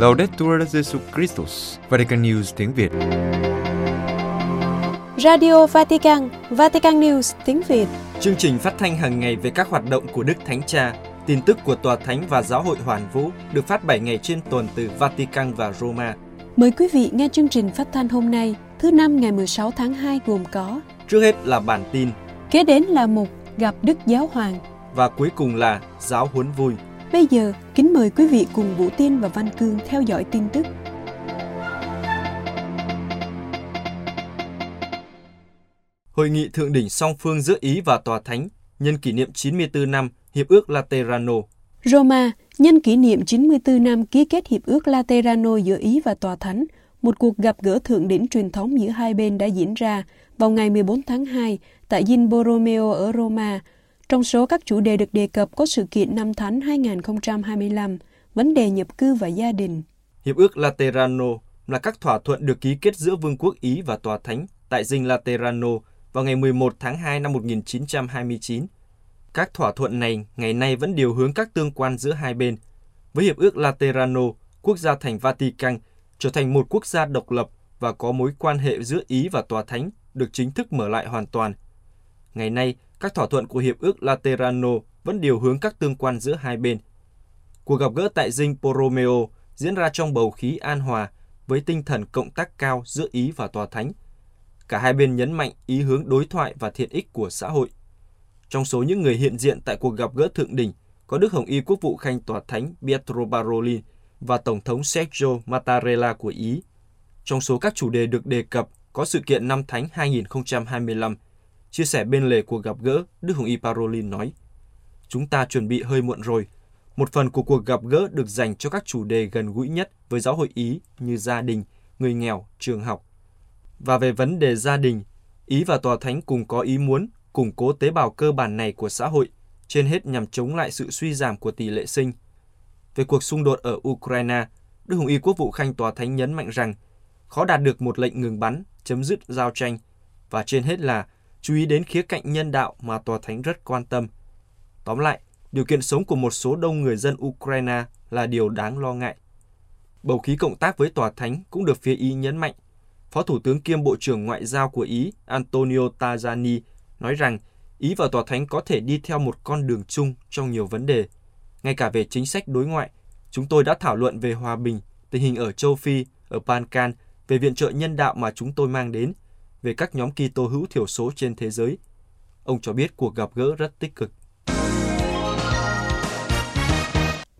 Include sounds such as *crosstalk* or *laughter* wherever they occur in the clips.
Laudetur Jesu Christus, Vatican News tiếng Việt. Radio Vatican, Vatican News tiếng Việt. Chương trình phát thanh hàng ngày về các hoạt động của Đức Thánh Cha, tin tức của Tòa Thánh và Giáo hội Hoàn Vũ được phát 7 ngày trên tuần từ Vatican và Roma. Mời quý vị nghe chương trình phát thanh hôm nay, thứ năm ngày 16 tháng 2 gồm có Trước hết là bản tin Kế đến là mục gặp Đức Giáo Hoàng và cuối cùng là giáo huấn vui. Bây giờ, kính mời quý vị cùng Vũ Tiên và Văn Cương theo dõi tin tức. Hội nghị thượng đỉnh song phương giữa Ý và Tòa Thánh nhân kỷ niệm 94 năm Hiệp ước Laterano. Roma, nhân kỷ niệm 94 năm ký kết Hiệp ước Laterano giữa Ý và Tòa Thánh, một cuộc gặp gỡ thượng đỉnh truyền thống giữa hai bên đã diễn ra vào ngày 14 tháng 2 tại Dinh Borromeo ở Roma. Trong số các chủ đề được đề cập có sự kiện năm Thánh 2025, vấn đề nhập cư và gia đình. Hiệp ước Laterano là các thỏa thuận được ký kết giữa Vương quốc Ý và Tòa Thánh tại Dinh Laterano vào ngày 11 tháng 2 năm 1929. Các thỏa thuận này ngày nay vẫn điều hướng các tương quan giữa hai bên. Với Hiệp ước Laterano, quốc gia thành Vatican trở thành một quốc gia độc lập và có mối quan hệ giữa Ý và Tòa Thánh được chính thức mở lại hoàn toàn. Ngày nay, các thỏa thuận của Hiệp ước Laterano vẫn điều hướng các tương quan giữa hai bên. Cuộc gặp gỡ tại dinh Borromeo diễn ra trong bầu khí an hòa với tinh thần cộng tác cao giữa Ý và Tòa Thánh. Cả hai bên nhấn mạnh ý hướng đối thoại và thiện ích của xã hội. Trong số những người hiện diện tại cuộc gặp gỡ thượng đỉnh có Đức Hồng Y Quốc vụ Khanh Tòa Thánh Pietro Parolin và Tổng thống Sergio Mattarella của Ý. Trong số các chủ đề được đề cập có sự kiện Năm Thánh 2025. Chia sẻ bên lề cuộc gặp gỡ, Đức Hồng Y Parolin nói, Chúng ta chuẩn bị hơi muộn rồi. Một phần của cuộc gặp gỡ được dành cho các chủ đề gần gũi nhất với giáo hội Ý như gia đình, người nghèo, trường học. Và về vấn đề gia đình, Ý và Tòa Thánh cùng có ý muốn củng cố tế bào cơ bản này của xã hội, trên hết nhằm chống lại sự suy giảm của tỷ lệ sinh. Về cuộc xung đột ở Ukraine, Đức Hồng Y Quốc vụ Khanh Tòa Thánh nhấn mạnh rằng khó đạt được một lệnh ngừng bắn, chấm dứt giao tranh, và trên hết là chú ý đến khía cạnh nhân đạo mà Tòa Thánh rất quan tâm. Tóm lại, điều kiện sống của một số đông người dân Ukraine là điều đáng lo ngại. Bầu khí cộng tác với Tòa Thánh cũng được phía Ý nhấn mạnh. Phó Thủ tướng kiêm Bộ trưởng Ngoại giao của Ý Antonio Tajani nói rằng Ý và Tòa Thánh có thể đi theo một con đường chung trong nhiều vấn đề. Ngay cả về chính sách đối ngoại, chúng tôi đã thảo luận về hòa bình, tình hình ở châu Phi, ở Balkan, về viện trợ nhân đạo mà chúng tôi mang đến, về các nhóm Kitô hữu thiểu số trên thế giới. Ông cho biết cuộc gặp gỡ rất tích cực.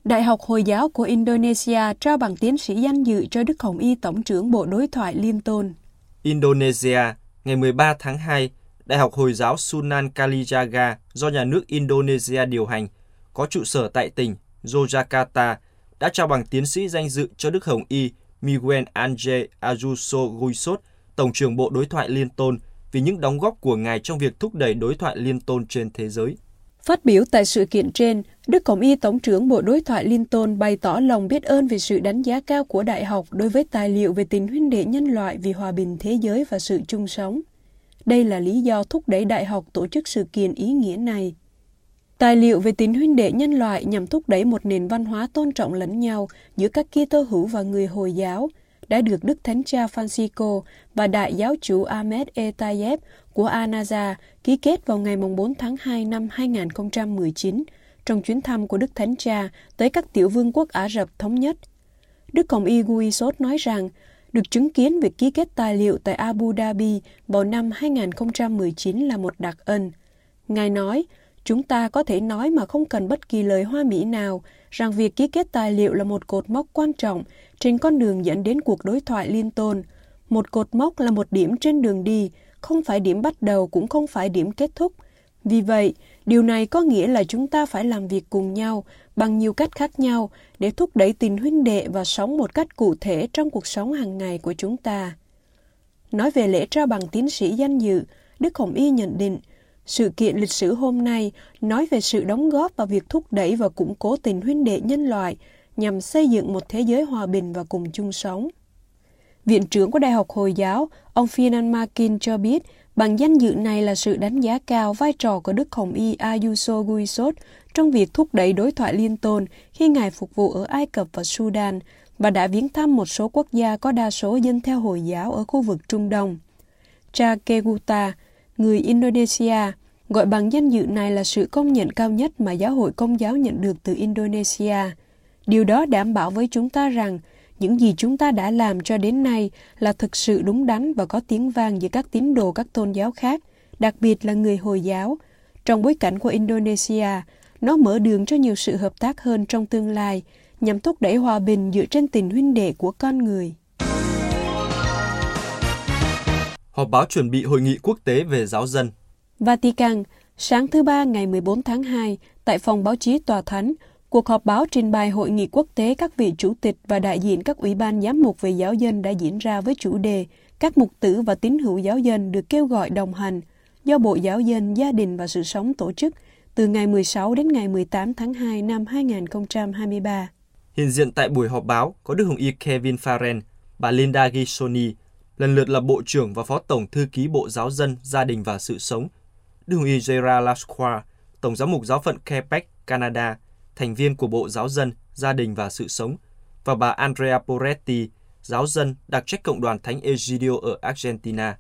Đại học Hồi giáo của Indonesia trao bằng tiến sĩ danh dự cho Đức Hồng Y Tổng trưởng Bộ Đối thoại Liên Tôn. Indonesia, ngày 13 tháng 2, Đại học Hồi giáo Sunan Kalijaga do nhà nước Indonesia điều hành, có trụ sở tại tỉnh Yogyakarta, đã trao bằng tiến sĩ danh dự cho Đức Hồng Y Miguel Angel Ayuso Guisot, Tổng trưởng Bộ Đối thoại Liên Tôn, vì những đóng góp của Ngài trong việc thúc đẩy đối thoại liên tôn trên thế giới. Phát biểu tại sự kiện trên, Đức Cộng y Tổng trưởng Bộ Đối thoại Liên Tôn bày tỏ lòng biết ơn về sự đánh giá cao của Đại học đối với tài liệu về tình huynh đệ nhân loại vì hòa bình thế giới và sự chung sống. Đây là lý do thúc đẩy Đại học tổ chức sự kiện ý nghĩa này. Tài liệu về tình huynh đệ nhân loại nhằm thúc đẩy một nền văn hóa tôn trọng lẫn nhau giữa các Kitô hữu và người Hồi giáo đã được Đức Thánh Cha Francisco và Đại giáo chủ Ahmed Etayeb của Anaza ký kết vào ngày 4 tháng 2 năm 2019 trong chuyến thăm của Đức Thánh Cha tới các tiểu vương quốc Ả Rập Thống Nhất. Đức Cộng y Guisot nói rằng, được chứng kiến việc ký kết tài liệu tại Abu Dhabi vào năm 2019 là một đặc ân. Ngài nói, chúng ta có thể nói mà không cần bất kỳ lời hoa mỹ nào rằng việc ký kết tài liệu là một cột mốc quan trọng trên con đường dẫn đến cuộc đối thoại liên tôn. Một cột mốc là một điểm trên đường đi, không phải điểm bắt đầu cũng không phải điểm kết thúc. Vì vậy, điều này có nghĩa là chúng ta phải làm việc cùng nhau bằng nhiều cách khác nhau để thúc đẩy tình huynh đệ và sống một cách cụ thể trong cuộc sống hàng ngày của chúng ta. Nói về lễ trao bằng tiến sĩ danh dự, Đức Hồng Y nhận định, sự kiện lịch sử hôm nay nói về sự đóng góp vào việc thúc đẩy và củng cố tình huynh đệ nhân loại nhằm xây dựng một thế giới hòa bình và cùng chung sống. Viện trưởng của Đại học Hồi giáo, ông Finan Makin cho biết bằng danh dự này là sự đánh giá cao vai trò của Đức Hồng Y Ayuso Guisot trong việc thúc đẩy đối thoại liên tôn khi Ngài phục vụ ở Ai Cập và Sudan và đã viếng thăm một số quốc gia có đa số dân theo Hồi giáo ở khu vực Trung Đông. Cha Keguta, người Indonesia, gọi bằng danh dự này là sự công nhận cao nhất mà giáo hội công giáo nhận được từ Indonesia. Điều đó đảm bảo với chúng ta rằng những gì chúng ta đã làm cho đến nay là thực sự đúng đắn và có tiếng vang giữa các tín đồ các tôn giáo khác, đặc biệt là người Hồi giáo. Trong bối cảnh của Indonesia, nó mở đường cho nhiều sự hợp tác hơn trong tương lai, nhằm thúc đẩy hòa bình dựa trên tình huynh đệ của con người. Họp báo chuẩn bị hội nghị quốc tế về giáo dân Vatican, sáng thứ Ba ngày 14 tháng 2, tại phòng báo chí Tòa Thánh, cuộc họp báo trình bày hội nghị quốc tế các vị chủ tịch và đại diện các ủy ban giám mục về giáo dân đã diễn ra với chủ đề Các mục tử và tín hữu giáo dân được kêu gọi đồng hành do Bộ Giáo dân, Gia đình và Sự sống tổ chức từ ngày 16 đến ngày 18 tháng 2 năm 2023. Hiện diện tại buổi họp báo có Đức Hồng Y Kevin Farren, bà Linda Gisoni, lần lượt là Bộ trưởng và Phó Tổng Thư ký Bộ Giáo dân, Gia đình và Sự sống, Đức Hồng Y Gerard Tổng giám mục giáo phận Quebec, Canada, thành viên của Bộ Giáo dân, Gia đình và Sự sống, và bà Andrea Poretti, giáo dân đặc trách Cộng đoàn Thánh Egidio ở Argentina.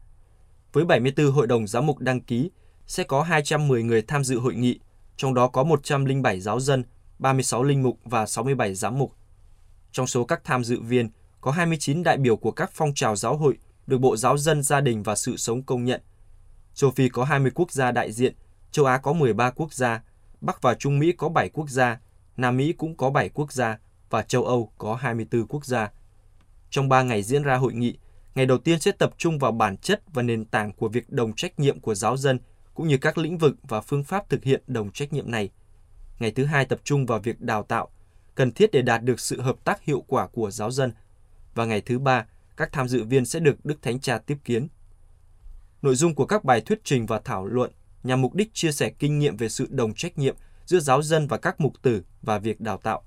Với 74 hội đồng giám mục đăng ký, sẽ có 210 người tham dự hội nghị, trong đó có 107 giáo dân, 36 linh mục và 67 giám mục. Trong số các tham dự viên, có 29 đại biểu của các phong trào giáo hội được Bộ Giáo dân Gia đình và Sự sống công nhận. Châu Phi có 20 quốc gia đại diện, châu Á có 13 quốc gia, Bắc và Trung Mỹ có 7 quốc gia, Nam Mỹ cũng có 7 quốc gia và châu Âu có 24 quốc gia. Trong 3 ngày diễn ra hội nghị, ngày đầu tiên sẽ tập trung vào bản chất và nền tảng của việc đồng trách nhiệm của giáo dân cũng như các lĩnh vực và phương pháp thực hiện đồng trách nhiệm này. Ngày thứ hai tập trung vào việc đào tạo, cần thiết để đạt được sự hợp tác hiệu quả của giáo dân. Và ngày thứ ba, các tham dự viên sẽ được Đức Thánh Cha tiếp kiến. Nội dung của các bài thuyết trình và thảo luận nhằm mục đích chia sẻ kinh nghiệm về sự đồng trách nhiệm giữa giáo dân và các mục tử và việc đào tạo.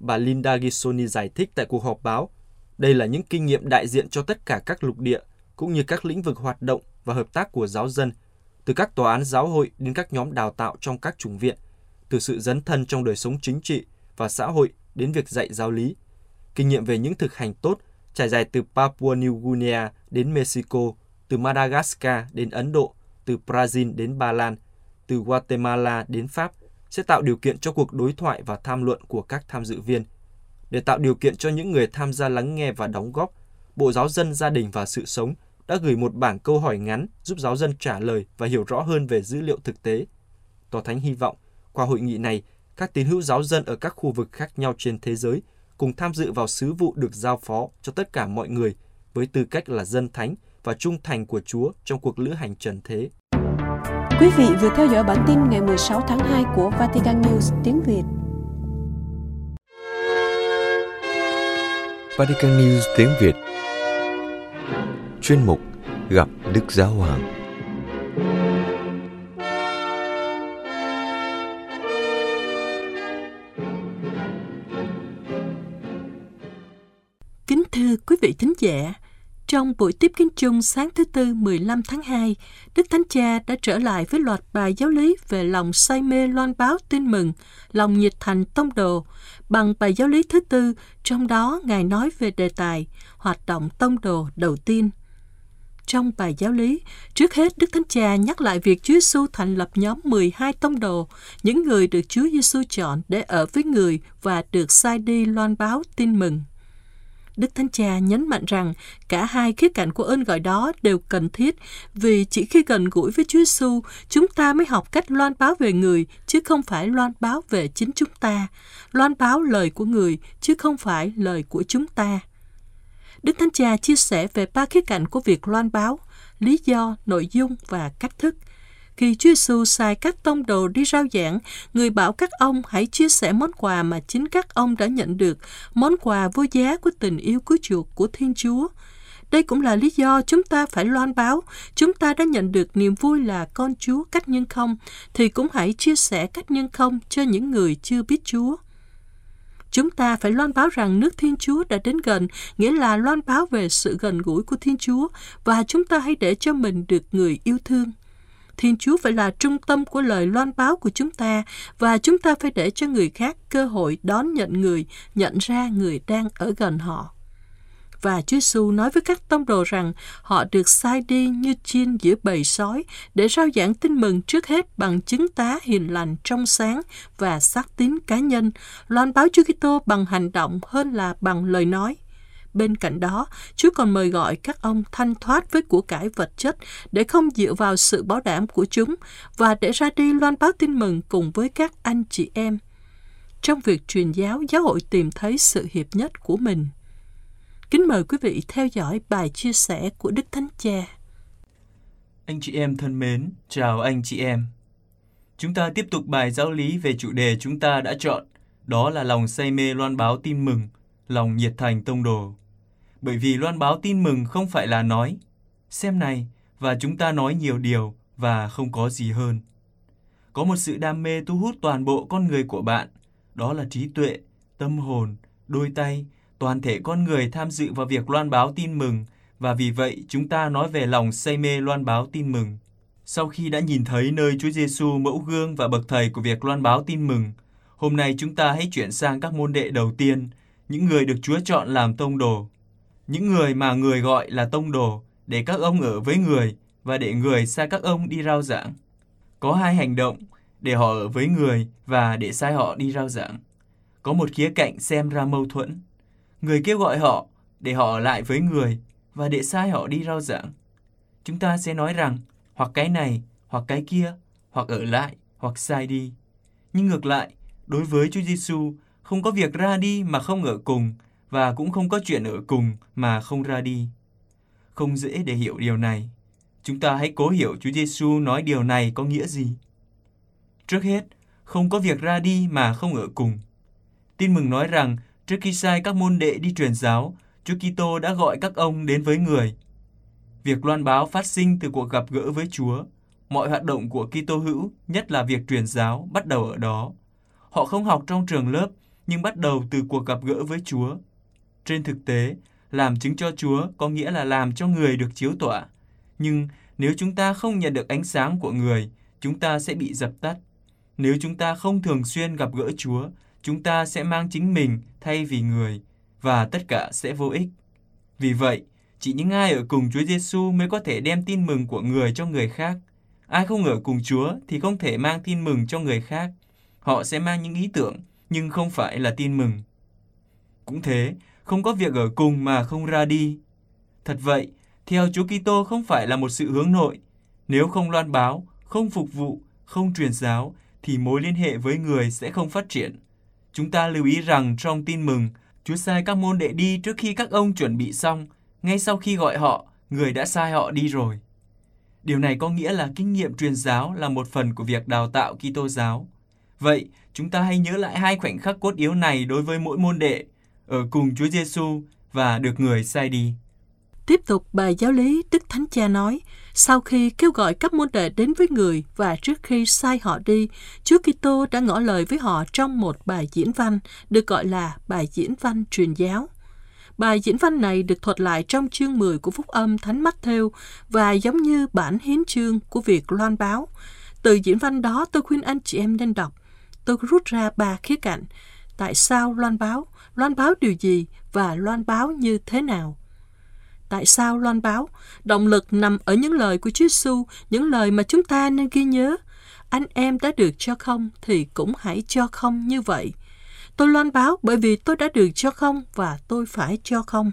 Bà Linda Gisoni giải thích tại cuộc họp báo, đây là những kinh nghiệm đại diện cho tất cả các lục địa, cũng như các lĩnh vực hoạt động và hợp tác của giáo dân, từ các tòa án giáo hội đến các nhóm đào tạo trong các chủng viện, từ sự dấn thân trong đời sống chính trị và xã hội đến việc dạy giáo lý. Kinh nghiệm về những thực hành tốt trải dài từ Papua New Guinea đến Mexico, từ Madagascar đến Ấn Độ, từ Brazil đến Ba Lan, từ Guatemala đến Pháp sẽ tạo điều kiện cho cuộc đối thoại và tham luận của các tham dự viên. Để tạo điều kiện cho những người tham gia lắng nghe và đóng góp, Bộ Giáo dân Gia đình và Sự sống đã gửi một bảng câu hỏi ngắn giúp giáo dân trả lời và hiểu rõ hơn về dữ liệu thực tế. Tòa Thánh hy vọng, qua hội nghị này, các tín hữu giáo dân ở các khu vực khác nhau trên thế giới cùng tham dự vào sứ vụ được giao phó cho tất cả mọi người với tư cách là dân thánh và trung thành của Chúa trong cuộc lữ hành trần thế. Quý vị vừa theo dõi bản tin ngày 16 tháng 2 của Vatican News tiếng Việt. Vatican News tiếng Việt Chuyên mục Gặp Đức Giáo Hoàng Kính thưa quý vị thính giả, trong buổi tiếp kiến chung sáng thứ Tư 15 tháng 2, Đức Thánh Cha đã trở lại với loạt bài giáo lý về lòng say mê loan báo tin mừng, lòng nhiệt thành tông đồ, bằng bài giáo lý thứ tư, trong đó Ngài nói về đề tài hoạt động tông đồ đầu tiên. Trong bài giáo lý, trước hết Đức Thánh Cha nhắc lại việc Chúa Giêsu thành lập nhóm 12 tông đồ, những người được Chúa Giêsu chọn để ở với người và được sai đi loan báo tin mừng. Đức Thánh Cha nhấn mạnh rằng cả hai khía cạnh của ơn gọi đó đều cần thiết vì chỉ khi gần gũi với Chúa Giêsu, chúng ta mới học cách loan báo về người chứ không phải loan báo về chính chúng ta, loan báo lời của người chứ không phải lời của chúng ta. Đức Thánh Cha chia sẻ về ba khía cạnh của việc loan báo, lý do, nội dung và cách thức – khi Chúa Giêsu sai các tông đồ đi rao giảng, người bảo các ông hãy chia sẻ món quà mà chính các ông đã nhận được, món quà vô giá của tình yêu cứu chuộc của Thiên Chúa. Đây cũng là lý do chúng ta phải loan báo, chúng ta đã nhận được niềm vui là con Chúa cách nhân không, thì cũng hãy chia sẻ cách nhân không cho những người chưa biết Chúa. Chúng ta phải loan báo rằng nước Thiên Chúa đã đến gần, nghĩa là loan báo về sự gần gũi của Thiên Chúa và chúng ta hãy để cho mình được người yêu thương. Thiên Chúa phải là trung tâm của lời loan báo của chúng ta và chúng ta phải để cho người khác cơ hội đón nhận người, nhận ra người đang ở gần họ. Và Chúa Giêsu nói với các tông đồ rằng họ được sai đi như chiên giữa bầy sói để rao giảng tin mừng trước hết bằng chứng tá hiền lành trong sáng và xác tín cá nhân, loan báo Chúa Kitô bằng hành động hơn là bằng lời nói. Bên cạnh đó, Chúa còn mời gọi các ông thanh thoát với của cải vật chất để không dựa vào sự bảo đảm của chúng và để ra đi loan báo tin mừng cùng với các anh chị em. Trong việc truyền giáo, giáo hội tìm thấy sự hiệp nhất của mình. Kính mời quý vị theo dõi bài chia sẻ của Đức Thánh Cha. Anh chị em thân mến, chào anh chị em. Chúng ta tiếp tục bài giáo lý về chủ đề chúng ta đã chọn, đó là lòng say mê loan báo tin mừng, lòng nhiệt thành tông đồ. Bởi vì loan báo tin mừng không phải là nói, xem này, và chúng ta nói nhiều điều và không có gì hơn. Có một sự đam mê thu hút toàn bộ con người của bạn, đó là trí tuệ, tâm hồn, đôi tay, toàn thể con người tham dự vào việc loan báo tin mừng và vì vậy chúng ta nói về lòng say mê loan báo tin mừng. Sau khi đã nhìn thấy nơi Chúa Giêsu mẫu gương và bậc thầy của việc loan báo tin mừng, hôm nay chúng ta hãy chuyển sang các môn đệ đầu tiên, những người được Chúa chọn làm tông đồ. Những người mà người gọi là tông đồ để các ông ở với người và để người sai các ông đi rao giảng. Có hai hành động để họ ở với người và để sai họ đi rao giảng. Có một khía cạnh xem ra mâu thuẫn. Người kêu gọi họ để họ ở lại với người và để sai họ đi rao giảng. Chúng ta sẽ nói rằng hoặc cái này, hoặc cái kia, hoặc ở lại, hoặc sai đi. Nhưng ngược lại, đối với Chúa Giêsu không có việc ra đi mà không ở cùng và cũng không có chuyện ở cùng mà không ra đi. Không dễ để hiểu điều này. Chúng ta hãy cố hiểu Chúa Giêsu nói điều này có nghĩa gì. Trước hết, không có việc ra đi mà không ở cùng. Tin mừng nói rằng Trước khi sai các môn đệ đi truyền giáo, Chúa Kitô đã gọi các ông đến với người. Việc loan báo phát sinh từ cuộc gặp gỡ với Chúa. Mọi hoạt động của Kitô hữu, nhất là việc truyền giáo, bắt đầu ở đó. Họ không học trong trường lớp, nhưng bắt đầu từ cuộc gặp gỡ với Chúa. Trên thực tế, làm chứng cho Chúa có nghĩa là làm cho người được chiếu tỏa. Nhưng nếu chúng ta không nhận được ánh sáng của người, chúng ta sẽ bị dập tắt. Nếu chúng ta không thường xuyên gặp gỡ Chúa, chúng ta sẽ mang chính mình thay vì người và tất cả sẽ vô ích. Vì vậy, chỉ những ai ở cùng Chúa Giêsu mới có thể đem tin mừng của người cho người khác. Ai không ở cùng Chúa thì không thể mang tin mừng cho người khác. Họ sẽ mang những ý tưởng nhưng không phải là tin mừng. Cũng thế, không có việc ở cùng mà không ra đi. Thật vậy, theo Chúa Kitô không phải là một sự hướng nội. Nếu không loan báo, không phục vụ, không truyền giáo thì mối liên hệ với người sẽ không phát triển. Chúng ta lưu ý rằng trong tin mừng, Chúa sai các môn đệ đi trước khi các ông chuẩn bị xong, ngay sau khi gọi họ, người đã sai họ đi rồi. Điều này có nghĩa là kinh nghiệm truyền giáo là một phần của việc đào tạo Kitô giáo. Vậy, chúng ta hãy nhớ lại hai khoảnh khắc cốt yếu này đối với mỗi môn đệ, ở cùng Chúa Giêsu và được người sai đi. Tiếp tục bài giáo lý, Đức Thánh Cha nói, sau khi kêu gọi các môn đệ đến với người và trước khi sai họ đi, Chúa Kitô đã ngỏ lời với họ trong một bài diễn văn được gọi là bài diễn văn truyền giáo. Bài diễn văn này được thuật lại trong chương 10 của Phúc âm Thánh Matthew và giống như bản hiến chương của việc loan báo. Từ diễn văn đó tôi khuyên anh chị em nên đọc. Tôi rút ra ba khía cạnh. Tại sao loan báo? Loan báo điều gì? Và loan báo như thế nào? Tại sao loan báo? Động lực nằm ở những lời của Chúa Giêsu, những lời mà chúng ta nên ghi nhớ. Anh em đã được cho không thì cũng hãy cho không như vậy. Tôi loan báo bởi vì tôi đã được cho không và tôi phải cho không.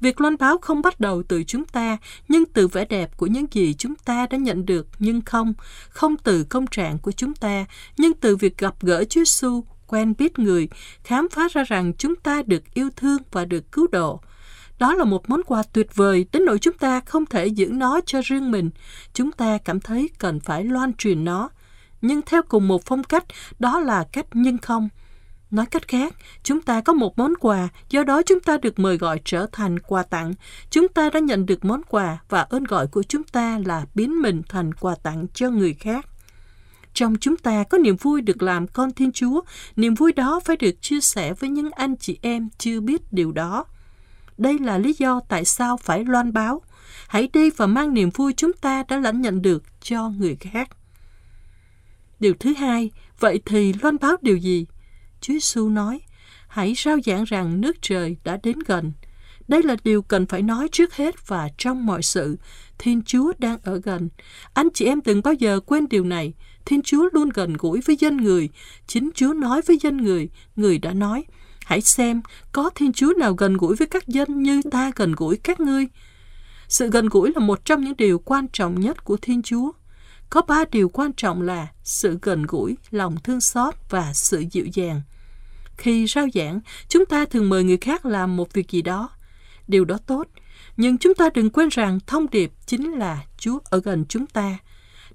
Việc loan báo không bắt đầu từ chúng ta, nhưng từ vẻ đẹp của những gì chúng ta đã nhận được, nhưng không, không từ công trạng của chúng ta, nhưng từ việc gặp gỡ Chúa Giêsu, quen biết người, khám phá ra rằng chúng ta được yêu thương và được cứu độ. Đó là một món quà tuyệt vời đến nỗi chúng ta không thể giữ nó cho riêng mình. Chúng ta cảm thấy cần phải loan truyền nó. Nhưng theo cùng một phong cách, đó là cách nhân không. Nói cách khác, chúng ta có một món quà, do đó chúng ta được mời gọi trở thành quà tặng. Chúng ta đã nhận được món quà và ơn gọi của chúng ta là biến mình thành quà tặng cho người khác. Trong chúng ta có niềm vui được làm con Thiên Chúa, niềm vui đó phải được chia sẻ với những anh chị em chưa biết điều đó. Đây là lý do tại sao phải loan báo. hãy đi và mang niềm vui chúng ta đã lãnh nhận được cho người khác. Điều thứ hai, vậy thì loan báo điều gì? Chúa Giêsu nói, hãy rao giảng rằng nước trời đã đến gần. Đây là điều cần phải nói trước hết và trong mọi sự. Thiên Chúa đang ở gần. Anh chị em đừng bao giờ quên điều này. Thiên Chúa luôn gần gũi với dân người. Chính Chúa nói với dân người. Người đã nói, hãy xem có Thiên Chúa nào gần gũi với các dân như ta gần gũi các ngươi. Sự gần gũi là một trong những điều quan trọng nhất của Thiên Chúa. Có ba điều quan trọng là sự gần gũi, lòng thương xót và sự dịu dàng. Khi rao giảng, chúng ta thường mời người khác làm một việc gì đó. Điều đó tốt, nhưng chúng ta đừng quên rằng thông điệp chính là Chúa ở gần chúng ta.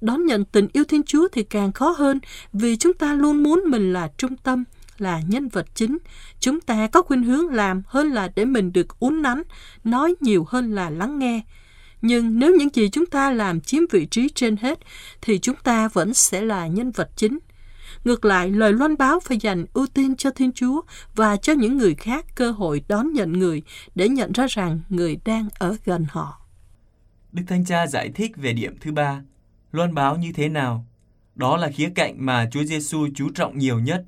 Đón nhận tình yêu Thiên Chúa thì càng khó hơn vì chúng ta luôn muốn mình là trung tâm, là nhân vật chính. Chúng ta có khuynh hướng làm hơn là để mình được uốn nắn, nói nhiều hơn là lắng nghe. Nhưng nếu những gì chúng ta làm chiếm vị trí trên hết, thì chúng ta vẫn sẽ là nhân vật chính. Ngược lại, lời loan báo phải dành ưu tiên cho Thiên Chúa và cho những người khác cơ hội đón nhận người để nhận ra rằng người đang ở gần họ. Đức Thánh Cha giải thích về điểm thứ ba, loan báo như thế nào? Đó là khía cạnh mà Chúa Giêsu chú trọng nhiều nhất.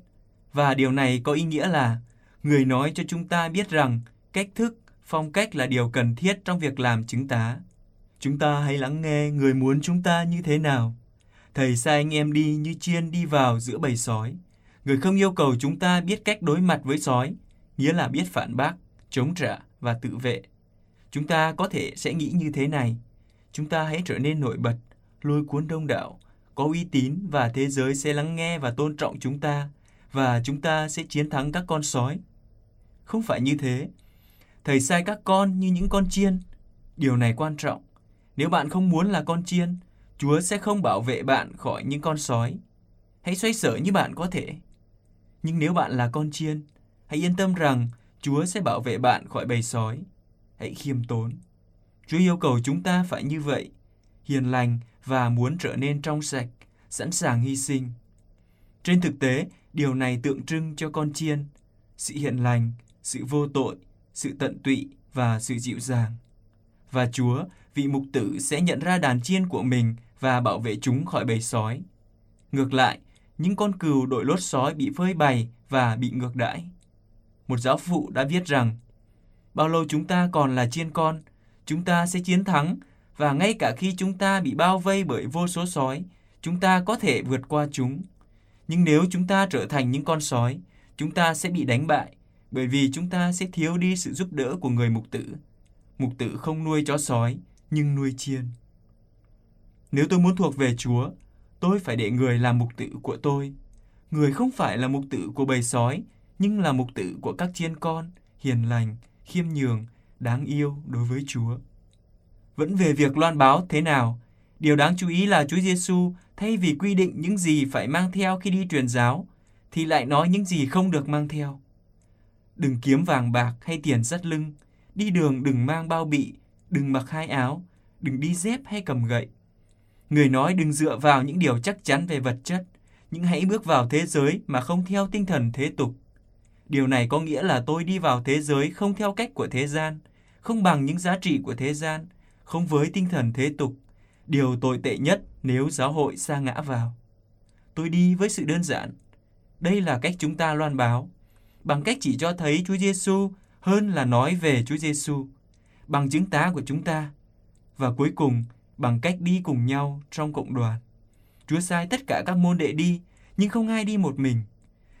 Và điều này có ý nghĩa là người nói cho chúng ta biết rằng cách thức, phong cách là điều cần thiết trong việc làm chứng tá. Chúng ta hãy lắng nghe người muốn chúng ta như thế nào. Thầy sai anh em đi như chiên đi vào giữa bầy sói. Người không yêu cầu chúng ta biết cách đối mặt với sói, nghĩa là biết phản bác, chống trả và tự vệ. Chúng ta có thể sẽ nghĩ như thế này. Chúng ta hãy trở nên nổi bật, lôi cuốn đông đảo, có uy tín và thế giới sẽ lắng nghe và tôn trọng chúng ta và chúng ta sẽ chiến thắng các con sói. Không phải như thế. Thầy sai các con như những con chiên. Điều này quan trọng. Nếu bạn không muốn là con chiên, Chúa sẽ không bảo vệ bạn khỏi những con sói. Hãy xoay sở như bạn có thể. Nhưng nếu bạn là con chiên, hãy yên tâm rằng Chúa sẽ bảo vệ bạn khỏi bầy sói. Hãy khiêm tốn. Chúa yêu cầu chúng ta phải như vậy, hiền lành và muốn trở nên trong sạch, sẵn sàng hy sinh. Trên thực tế, điều này tượng trưng cho con chiên, sự hiền lành, sự vô tội, sự tận tụy và sự dịu dàng. Và Chúa, vị mục tử sẽ nhận ra đàn chiên của mình và bảo vệ chúng khỏi bầy sói. Ngược lại, những con cừu đội lốt sói bị phơi bày và bị ngược đãi. Một giáo phụ đã viết rằng, bao lâu chúng ta còn là chiên con, chúng ta sẽ chiến thắng và ngay cả khi chúng ta bị bao vây bởi vô số sói, chúng ta có thể vượt qua chúng. Nhưng nếu chúng ta trở thành những con sói, chúng ta sẽ bị đánh bại bởi vì chúng ta sẽ thiếu đi sự giúp đỡ của người mục tử. Mục tử không nuôi chó sói, nhưng nuôi chiên. Nếu tôi muốn thuộc về Chúa, tôi phải để người làm mục tử của tôi. Người không phải là mục tử của bầy sói, nhưng là mục tử của các chiên con, hiền lành, khiêm nhường, đáng yêu đối với Chúa. Vẫn về việc loan báo thế nào, điều đáng chú ý là Chúa Giêsu thay vì quy định những gì phải mang theo khi đi truyền giáo, thì lại nói những gì không được mang theo. Đừng kiếm vàng bạc hay tiền dắt lưng, đi đường đừng mang bao bị, đừng mặc hai áo, đừng đi dép hay cầm gậy. Người nói đừng dựa vào những điều chắc chắn về vật chất, nhưng hãy bước vào thế giới mà không theo tinh thần thế tục. Điều này có nghĩa là tôi đi vào thế giới không theo cách của thế gian, không bằng những giá trị của thế gian, không với tinh thần thế tục. Điều tồi tệ nhất nếu giáo hội sa ngã vào. Tôi đi với sự đơn giản. Đây là cách chúng ta loan báo, bằng cách chỉ cho thấy Chúa Giêsu hơn là nói về Chúa Giêsu, bằng chứng tá của chúng ta. Và cuối cùng, bằng cách đi cùng nhau trong cộng đoàn. Chúa sai tất cả các môn đệ đi, nhưng không ai đi một mình.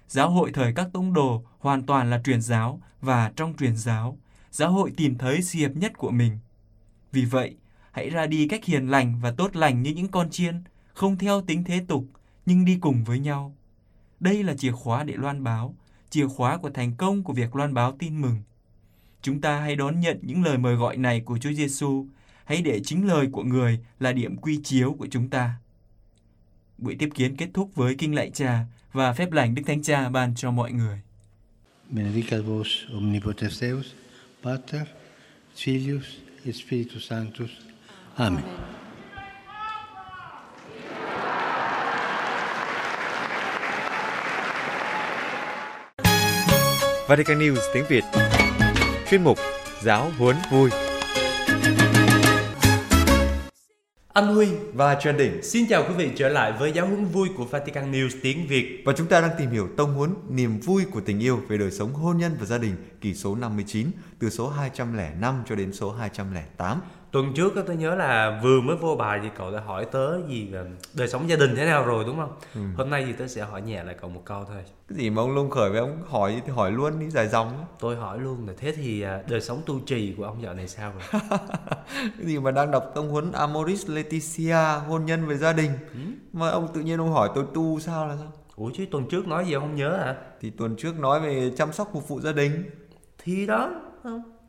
Giáo hội thời các tông đồ hoàn toàn là truyền giáo và trong truyền giáo, giáo hội tìm thấy sự hiệp nhất của mình. Vì vậy, hãy ra đi cách hiền lành và tốt lành như những con chiên, không theo tính thế tục, nhưng đi cùng với nhau. Đây là chìa khóa để loan báo, chìa khóa của thành công của việc loan báo tin mừng. Chúng ta hãy đón nhận những lời mời gọi này của Chúa Giêsu hãy để chính lời của người là điểm quy chiếu của chúng ta. Buổi tiếp kiến kết thúc với kinh lạy cha và phép lành Đức Thánh Cha ban cho mọi người. Benedicat vos omnipotens Deus, Pater, Filius et Spiritus Sanctus. Amen. Vatican News tiếng Việt Chuyên mục Giáo huấn vui Anh Huy và Trần Đỉnh. Xin chào quý vị trở lại với giáo huấn vui của Vatican News tiếng Việt. Và chúng ta đang tìm hiểu tông huấn niềm vui của tình yêu về đời sống hôn nhân và gia đình kỳ số 59 từ số 205 cho đến số 208. Tuần trước tôi nhớ là vừa mới vô bài thì cậu đã hỏi tớ gì là đời sống gia đình thế nào rồi đúng không? Ừ. Hôm nay thì tớ sẽ hỏi nhẹ lại cậu một câu thôi. Cái gì mà ông Lung khởi với ông hỏi thì hỏi luôn đi dài dòng. Tôi hỏi luôn là thế thì à, đời sống tu trì của ông dạo này sao rồi? *laughs* cái gì mà đang đọc tông huấn Amoris Laetitia hôn nhân về gia đình ừ? mà ông tự nhiên ông hỏi tôi tu sao là sao? Ủa chứ tuần trước nói gì ông không nhớ hả? Thì tuần trước nói về chăm sóc phục vụ gia đình. Thì đó,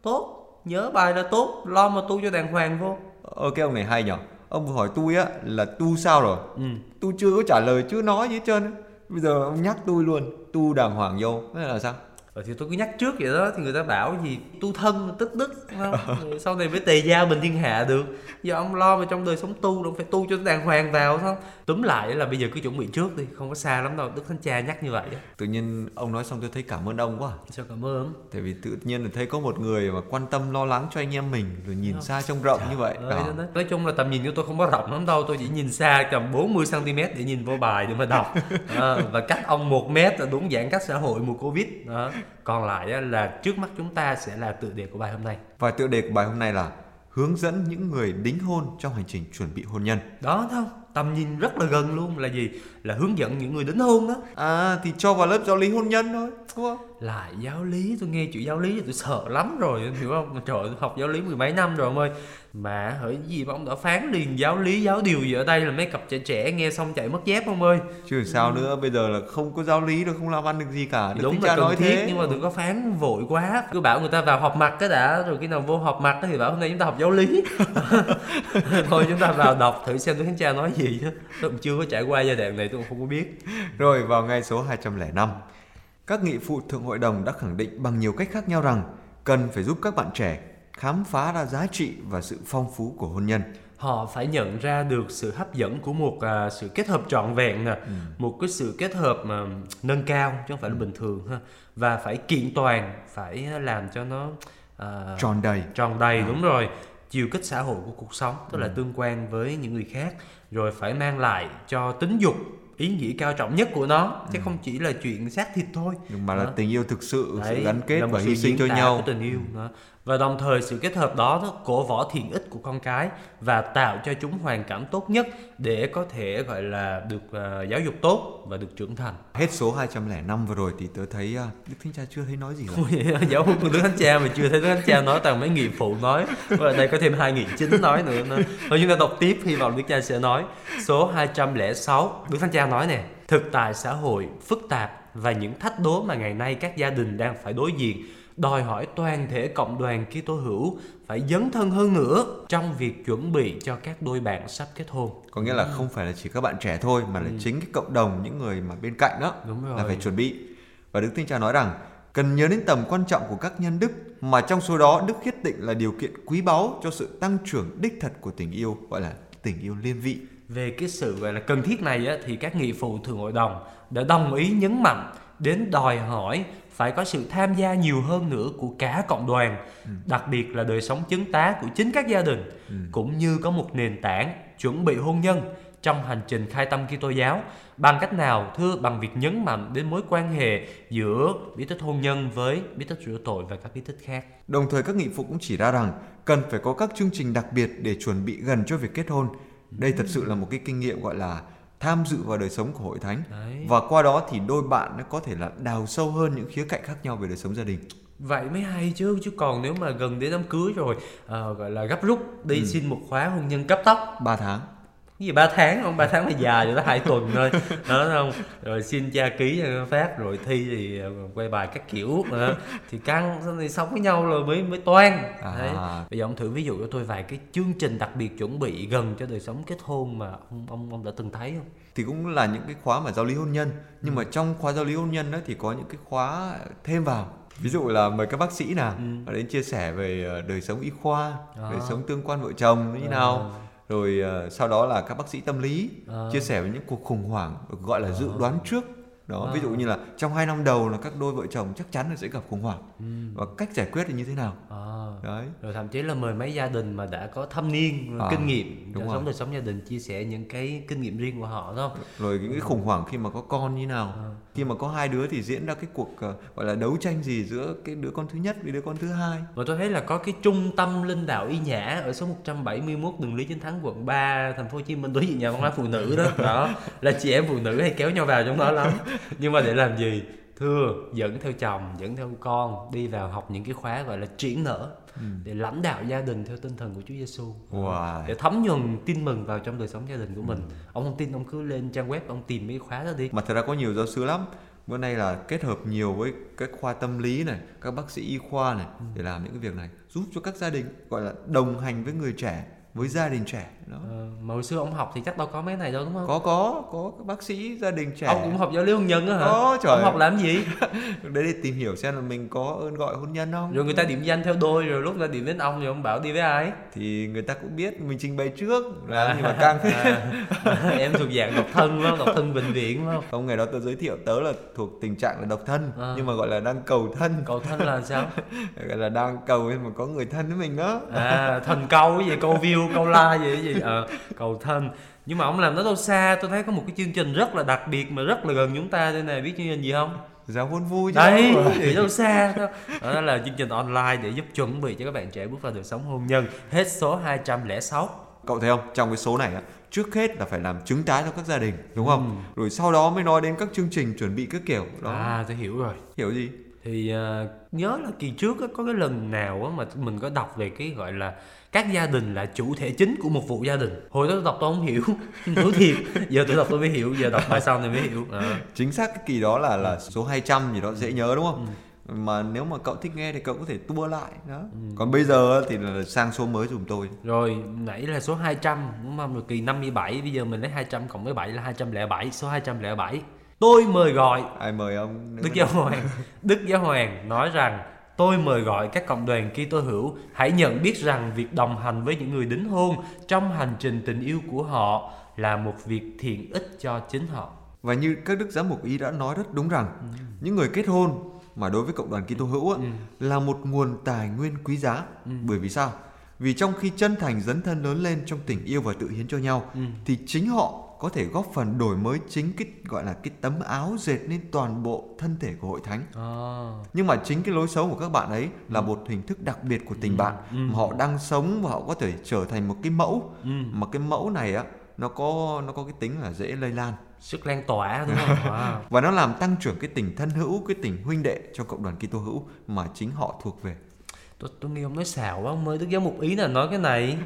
tốt nhớ bài là tốt lo mà tu cho đàng hoàng vô. Ờ cái ông này hay nhở. Ông vừa hỏi tôi á là tu sao rồi? Ừ. tôi chưa có trả lời chưa nói gì hết trơn bây giờ ông nhắc tôi luôn tu đàng hoàng vô. Thế là sao ờ thì tôi cứ nhắc trước vậy đó thì người ta bảo gì tu thân tức đức không? Sau này mới tề gia bình thiên hạ được. Giờ ông lo mà trong đời sống tu đâu phải tu cho đàng hoàng vào không túm lại là bây giờ cứ chuẩn bị trước đi không có xa lắm đâu. Đức thánh cha nhắc như vậy tự nhiên ông nói xong tôi thấy cảm ơn ông quá. Sao cảm ơn? Tại vì tự nhiên là thấy có một người mà quan tâm lo lắng cho anh em mình rồi nhìn không. xa trông rộng Trời như vậy. ơi, nói chung là tầm nhìn của tôi không có rộng lắm đâu tôi chỉ nhìn xa tầm 40 cm để nhìn vô bài để mà đọc. À, *laughs* và cách ông một mét là đúng giãn cách xã hội mùa covid. Đó. Còn lại là trước mắt chúng ta sẽ là tựa đề của bài hôm nay và tựa đề của bài hôm nay là hướng dẫn những người đính hôn trong hành trình chuẩn bị hôn nhân. Đó không? Tầm nhìn rất là gần luôn là gì? Là hướng dẫn những người đính hôn đó. À thì cho vào lớp giáo lý hôn nhân thôi, đúng không? Lại giáo lý, tôi nghe chữ giáo lý tôi sợ lắm rồi, hiểu không? Trời ơi, học giáo lý mười mấy năm rồi ông ơi mà hỏi gì mà ông đã phán liền giáo lý giáo điều gì ở đây là mấy cặp trẻ trẻ nghe xong chạy mất dép ông ơi chứ sao nữa bây giờ là không có giáo lý đâu không làm ăn được gì cả được đúng là cần thiết thế. nhưng mà đừng có phán vội quá cứ bảo người ta vào họp mặt cái đã rồi khi nào vô họp mặt thì bảo hôm nay chúng ta học giáo lý *laughs* thôi chúng ta vào đọc thử xem tôi cha nói gì chứ tôi cũng chưa có trải qua giai đoạn này tôi cũng không có biết rồi vào ngay số 205 các nghị phụ thượng hội đồng đã khẳng định bằng nhiều cách khác nhau rằng cần phải giúp các bạn trẻ khám phá ra giá trị và sự phong phú của hôn nhân họ phải nhận ra được sự hấp dẫn của một uh, sự kết hợp trọn vẹn nè ừ. một cái sự kết hợp mà nâng cao chứ không phải là bình thường ha và phải kiện toàn phải làm cho nó uh, tròn đầy tròn đầy à. đúng rồi chiều kích xã hội của cuộc sống tức ừ. là tương quan với những người khác rồi phải mang lại cho tính dục ý nghĩa cao trọng nhất của nó chứ ừ. không chỉ là chuyện xác thịt thôi nhưng mà đó. là tình yêu thực sự Đấy, sự gắn kết và hy sinh cho nhau tình yêu đó và đồng thời sự kết hợp đó cổ võ thiện ích của con cái và tạo cho chúng hoàn cảnh tốt nhất để có thể gọi là được uh, giáo dục tốt và được trưởng thành. Hết số 205 vừa rồi thì tớ thấy uh, Đức Thánh Cha chưa thấy nói gì cả. *laughs* giáo của Đức Thánh Cha mà chưa thấy Đức Thánh Cha nói toàn mấy nghị phụ nói. Và đây có thêm hai nghị chính nói nữa. nữa. Thôi chúng ta đọc tiếp hy vọng Đức Cha sẽ nói. Số 206 Đức Thánh Cha nói nè, thực tại xã hội phức tạp và những thách đố mà ngày nay các gia đình đang phải đối diện đòi hỏi toàn thể cộng đoàn Kitô hữu phải dấn thân hơn nữa trong việc chuẩn bị cho các đôi bạn sắp kết hôn. Có nghĩa là không phải là chỉ các bạn trẻ thôi mà là ừ. chính cái cộng đồng những người mà bên cạnh đó Đúng rồi. là phải chuẩn bị. Và Đức Thánh Cha nói rằng cần nhớ đến tầm quan trọng của các nhân đức mà trong số đó đức khiết tịnh là điều kiện quý báu cho sự tăng trưởng đích thật của tình yêu gọi là tình yêu liên vị. Về cái sự gọi là cần thiết này á, thì các nghị phụ thường hội đồng đã đồng ý nhấn mạnh đến đòi hỏi phải có sự tham gia nhiều hơn nữa của cả cộng đoàn, ừ. đặc biệt là đời sống chứng tá của chính các gia đình, ừ. cũng như có một nền tảng chuẩn bị hôn nhân trong hành trình khai tâm Kitô giáo bằng cách nào thưa bằng việc nhấn mạnh đến mối quan hệ giữa bí tích hôn nhân với bí tích rửa tội và các bí tích khác. Đồng thời các nghị phụ cũng chỉ ra rằng cần phải có các chương trình đặc biệt để chuẩn bị gần cho việc kết hôn. Đây thật sự là một cái kinh nghiệm gọi là tham dự vào đời sống của hội thánh Đấy. và qua đó thì đôi bạn nó có thể là đào sâu hơn những khía cạnh khác nhau về đời sống gia đình vậy mới hay chứ chứ còn nếu mà gần đến đám cưới rồi à, gọi là gấp rút đi ừ. xin một khóa hôn nhân cấp tốc 3 tháng cái gì ba tháng không ba tháng là già rồi đó hai tuần thôi đó không rồi xin cha ký cho phát rồi thi thì ờ, quay bài các kiểu đó. thì căng thì sống với nhau rồi mới mới toan à. Đấy. bây giờ ông thử ví dụ cho tôi vài cái chương trình đặc biệt chuẩn bị gần cho đời sống kết hôn mà ông ông ông đã từng thấy không thì cũng là những cái khóa mà giáo lý hôn nhân nhưng ừ. mà trong khóa giáo lý hôn nhân đó thì có những cái khóa thêm vào ví dụ là mời các bác sĩ nào ừ. đến chia sẻ về ờ, đời sống y khoa à. đời sống tương quan vợ chồng như thế nào à rồi uh, sau đó là các bác sĩ tâm lý à. chia sẻ về những cuộc khủng hoảng gọi là dự đoán trước đó à. ví dụ như là trong hai năm đầu là các đôi vợ chồng chắc chắn là sẽ gặp khủng hoảng ừ. và cách giải quyết là như thế nào à. đấy rồi thậm chí là mời mấy gia đình mà đã có thâm niên à. kinh nghiệm đúng sống đời sống gia đình chia sẻ những cái kinh nghiệm riêng của họ đó rồi những cái khủng hoảng khi mà có con như nào à. khi mà có hai đứa thì diễn ra cái cuộc uh, gọi là đấu tranh gì giữa cái đứa con thứ nhất với đứa con thứ hai và tôi thấy là có cái trung tâm linh đạo y nhã ở số 171 đường Lý Chính Thắng quận 3 thành phố Hồ Chí Minh đối diện nhà văn hóa phụ nữ đó *laughs* đó là chị em phụ nữ hay kéo nhau vào trong đó lắm *laughs* nhưng mà để làm gì thưa dẫn theo chồng dẫn theo con đi vào học những cái khóa gọi là triển nở ừ. để lãnh đạo gia đình theo tinh thần của Chúa Giêsu wow. để thấm nhuần tin mừng vào trong đời sống gia đình của mình ừ. ông không tin ông cứ lên trang web ông tìm mấy khóa đó đi mà thật ra có nhiều giáo sư lắm bữa nay là kết hợp nhiều với các khoa tâm lý này các bác sĩ y khoa này ừ. để làm những cái việc này giúp cho các gia đình gọi là đồng hành với người trẻ với gia đình trẻ đó. Ờ, mà hồi xưa ông học thì chắc đâu có mấy này đâu đúng không? Có có có các bác sĩ gia đình trẻ. Ông cũng học giáo lý hôn nhân á hả? Có trời. Ông học làm gì? *laughs* Đấy để tìm hiểu xem là mình có ơn gọi hôn nhân không. Rồi người ta điểm danh theo đôi rồi lúc ra điểm đến ông thì ông bảo đi với ai? Thì người ta cũng biết mình trình bày trước là à, nhưng mà càng *laughs* à, *laughs* em thuộc dạng độc thân không? Độc thân bệnh viện không? Không ngày đó tôi giới thiệu tớ là thuộc tình trạng là độc thân à. nhưng mà gọi là đang cầu thân. Cầu thân là sao? gọi là đang cầu nhưng mà có người thân với mình đó. À thần câu cái gì câu view câu like gì gì? À, cầu thân. Nhưng mà ông làm nó đâu xa tôi thấy có một cái chương trình rất là đặc biệt mà rất là gần chúng ta đây này biết chương trình gì không? Giáo huấn vui chứ. Đấy thì đâu xa đâu. Đó là chương trình online để giúp chuẩn bị cho các bạn trẻ bước vào đời sống hôn nhân. Hết số 206 cậu thấy không? Trong cái số này á trước hết là phải làm chứng tái cho các gia đình đúng không? Ừ. rồi sau đó mới nói đến các chương trình chuẩn bị các kiểu đó. À tôi hiểu rồi. Hiểu gì? Thì uh, nhớ là kỳ trước á, có cái lần nào á, mà mình có đọc về cái gọi là các gia đình là chủ thể chính của một vụ gia đình. Hồi đó tôi đọc tôi không hiểu. *laughs* Nói thiệt. Giờ tôi đọc tôi mới hiểu. Giờ đọc bài sau này mới hiểu. À. chính xác cái kỳ đó là là số 200 gì đó dễ nhớ đúng không? Ừ. mà nếu mà cậu thích nghe thì cậu có thể tua lại đó. Ừ. còn bây giờ thì là sang số mới dùm tôi. Rồi nãy là số 200 đúng không? Rồi kỳ 57 bây giờ mình lấy 200 cộng với 7 là 207 số 207 tôi mời gọi. Ai mời ông? Đức Giáo Hoàng. *laughs* Đức Giáo Hoàng nói rằng tôi mời gọi các cộng đoàn Kitô hữu hãy nhận biết rằng việc đồng hành với những người đính hôn trong hành trình tình yêu của họ là một việc thiện ích cho chính họ. Và như các đức giám mục ý đã nói rất đúng rằng ừ. những người kết hôn mà đối với cộng đoàn Kitô hữu ừ. là một nguồn tài nguyên quý giá. Ừ. Bởi vì sao? Vì trong khi chân thành dấn thân lớn lên trong tình yêu và tự hiến cho nhau ừ. thì chính họ có thể góp phần đổi mới chính cái gọi là cái tấm áo dệt nên toàn bộ thân thể của hội thánh. À. Nhưng mà chính cái lối sống của các bạn ấy là ừ. một hình thức đặc biệt của tình ừ. bạn ừ. mà họ đang sống và họ có thể trở thành một cái mẫu ừ. mà cái mẫu này á nó có nó có cái tính là dễ lây lan sức lan tỏa đúng không? *laughs* Wow. và nó làm tăng trưởng cái tình thân hữu, cái tình huynh đệ trong cộng đoàn Kitô hữu mà chính họ thuộc về tôi, tôi nghe ông nói xạo quá ông ơi đức giáo mục ý là nói cái này.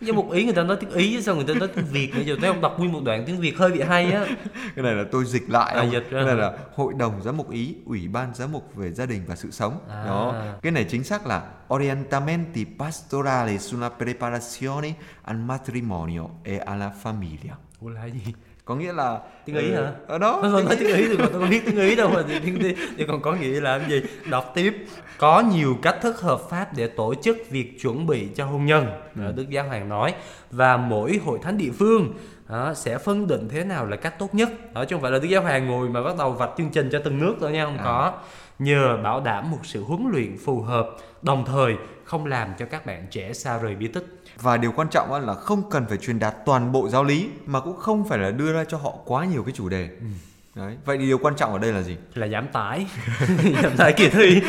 Giáo mục ý người ta nói tiếng ý sao người ta nói tiếng việt nữa giờ thấy ông đọc nguyên một đoạn tiếng việt hơi bị hay á. Cái này là tôi dịch lại à, dịch cái này là hội đồng giám mục ý ủy ban giám mục về gia đình và sự sống. À. đó. Cái này chính xác là orientamenti pastorali sulla preparazione al matrimonio e alla famiglia. Ủa là gì có nghĩa là tiếng ý hả? ở ờ, đó. Tôi nói tiếng ý thì tôi không biết tiếng ý đâu mà thì, thì, thì còn có nghĩa là cái gì? Đọc tiếp. Có nhiều cách thức hợp pháp để tổ chức việc chuẩn bị cho hôn nhân ừ. đức giáo hoàng nói. Và mỗi hội thánh địa phương đó, sẽ phân định thế nào là cách tốt nhất. Đó chứ không phải là đức giáo hoàng ngồi mà bắt đầu vạch chương trình cho từng nước đâu nha không à. có. Nhờ bảo đảm một sự huấn luyện phù hợp đồng thời không làm cho các bạn trẻ xa rời bí tích và điều quan trọng là không cần phải truyền đạt toàn bộ giáo lý mà cũng không phải là đưa ra cho họ quá nhiều cái chủ đề ừ. Đấy. Vậy thì điều quan trọng ở đây là gì? Là giảm tải *laughs* Giảm tải kỳ thi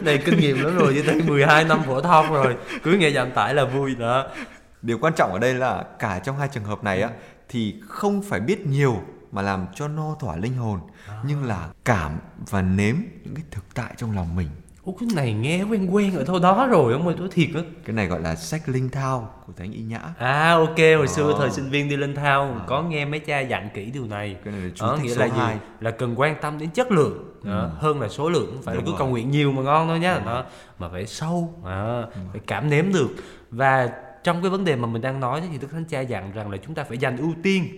Này kinh nghiệm lắm rồi Chứ thấy 12 năm phổ thông rồi Cứ nghe giảm tải là vui đó Điều quan trọng ở đây là Cả trong hai trường hợp này á Thì không phải biết nhiều Mà làm cho no thỏa linh hồn à. Nhưng là cảm và nếm Những cái thực tại trong lòng mình Ủa cái này nghe quen quen ở thôi đó rồi ông ơi tôi thiệt á. Cái này gọi là sách linh thao của Thánh Y Nhã. À ok hồi xưa thời sinh viên đi linh thao à. Có nghe mấy cha dặn kỹ điều này. Cái này là chú thích nghĩa số là 2 gì? Là cần quan tâm đến chất lượng. Ừ. đó, Hơn là số lượng Phải Đúng là cứ cầu nguyện nhiều mà ngon thôi nhá. Đó, Mà phải sâu à, ừ. Phải cảm nếm được. Và trong cái vấn đề mà mình đang nói thì Đức Thánh Cha dặn rằng là chúng ta phải dành ưu tiên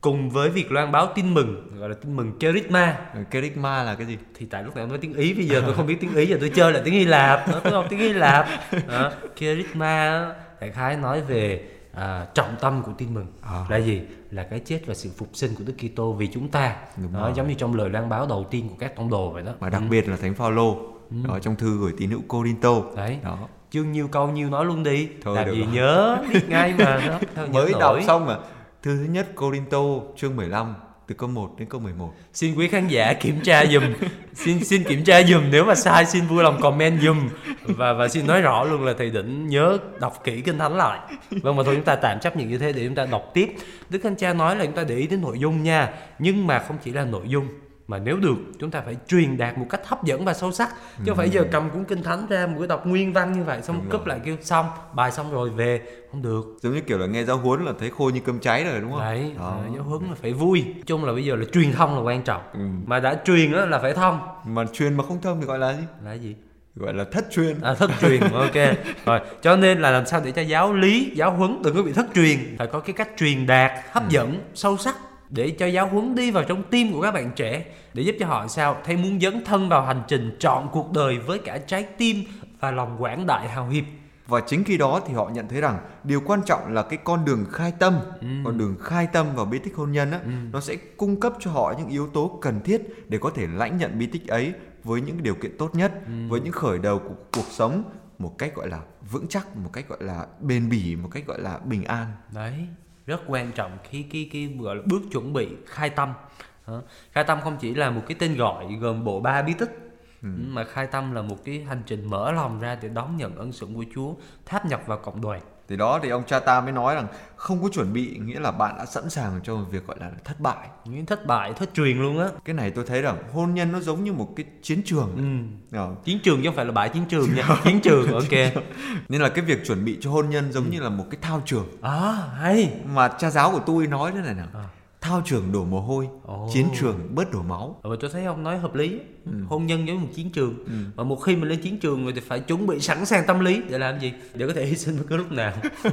cùng với việc loan báo tin mừng gọi là tin mừng kerygma ừ, kerygma là cái gì thì tại lúc này nói tiếng ý bây giờ tôi không biết tiếng ý giờ tôi chơi là tiếng hy lạp đó, tôi học tiếng hy lạp *laughs* đó, kerygma đại khái nói về à, trọng tâm của tin mừng à. là gì là cái chết và sự phục sinh của Đức Kitô vì chúng ta. Đúng đó, rồi. giống như trong lời loan báo đầu tiên của các tông đồ vậy đó. mà đặc Ừ. biệt là thánh Phaolô đó trong thư gửi tín hữu Corinto Đấy. đó Chương nhiêu câu nhiêu nói luôn đi. Thôi Làm được gì rồi. nhớ biết ngay mà đó. *laughs* Mới đọc nổi. xong mà thư thứ nhất, Corinto, chương 15 từ câu 1 đến câu 11 Xin quý khán giả kiểm tra dùm Xin xin kiểm tra dùm Nếu mà sai, xin vui lòng comment dùm Và và xin nói rõ luôn là thầy đỉnh nhớ đọc kỹ kinh thánh lại. Vâng mà thôi chúng ta tạm chấp nhận như thế để chúng ta đọc tiếp. Đức Thánh Cha nói là chúng ta để ý đến nội dung nha. Nhưng mà không chỉ là nội dung mà nếu được chúng ta phải truyền đạt một cách hấp dẫn và sâu sắc chứ không phải giờ cầm cuốn kinh thánh ra một cái đọc nguyên văn như vậy xong Đúng rồi. lại kêu xong bài xong rồi về không được giống như kiểu là nghe giáo huấn là thấy khô như cơm cháy rồi đúng không Đấy, Đó. à, giáo huấn là phải vui. Nói chung là bây giờ là truyền thông là quan trọng. Ừ. Mà đã truyền á là phải thông. mà truyền mà không thông thì gọi là gì Là gì? gọi là thất truyền À, thất truyền, *laughs* ok. Rồi, cho nên là làm sao để cho giáo lý, giáo huấn đừng có bị thất truyền. Phải có cái cách truyền đạt, hấp dẫn, sâu sắc để cho giáo huấn đi vào trong tim của các bạn trẻ để giúp cho họ sao thấy muốn dấn thân vào hành trình chọn cuộc đời với cả trái tim và lòng quảng đại hào hiệp. Và chính khi đó thì họ nhận thấy rằng điều quan trọng là cái con đường khai tâm con đường khai tâm vào bí tích hôn nhân á nó sẽ cung cấp cho họ những yếu tố cần thiết để có thể lãnh nhận bí tích ấy với những điều kiện tốt nhất với những khởi đầu của cuộc sống một cách gọi là vững chắc một cách gọi là bền bỉ một cách gọi là bình an. Đấy rất quan trọng khi cái cái gọi là bước chuẩn bị khai tâm. Khai tâm không chỉ là một cái tên gọi gồm bộ ba bí tích mà khai tâm là một cái hành trình mở lòng ra để đón nhận ân sủng của Chúa tháp nhập vào cộng đoàn thì đó thì ông cha ta mới nói rằng không có chuẩn bị nghĩa là bạn đã sẵn sàng cho một việc gọi là thất bại. Những thất bại thất truyền luôn á. Cái này tôi thấy rằng hôn nhân nó giống như một cái chiến trường. Ừ. Ờ, chiến trường chứ không phải là bãi chiến trường nha. Chiến trường *laughs* ok. nên là cái việc chuẩn bị cho hôn nhân giống như là một cái thao trường. À hay. Mà cha giáo của tôi nói thế này nào À. thao trường đổ mồ hôi Ồ. chiến trường bớt đổ máu Mà tôi thấy ông nói hợp lý Hôn nhân giống một chiến trường Ừ. Mà một khi mình lên chiến trường rồi thì phải chuẩn bị sẵn sàng tâm lý Để làm gì? Để có thể hy sinh bất cứ lúc nào *laughs*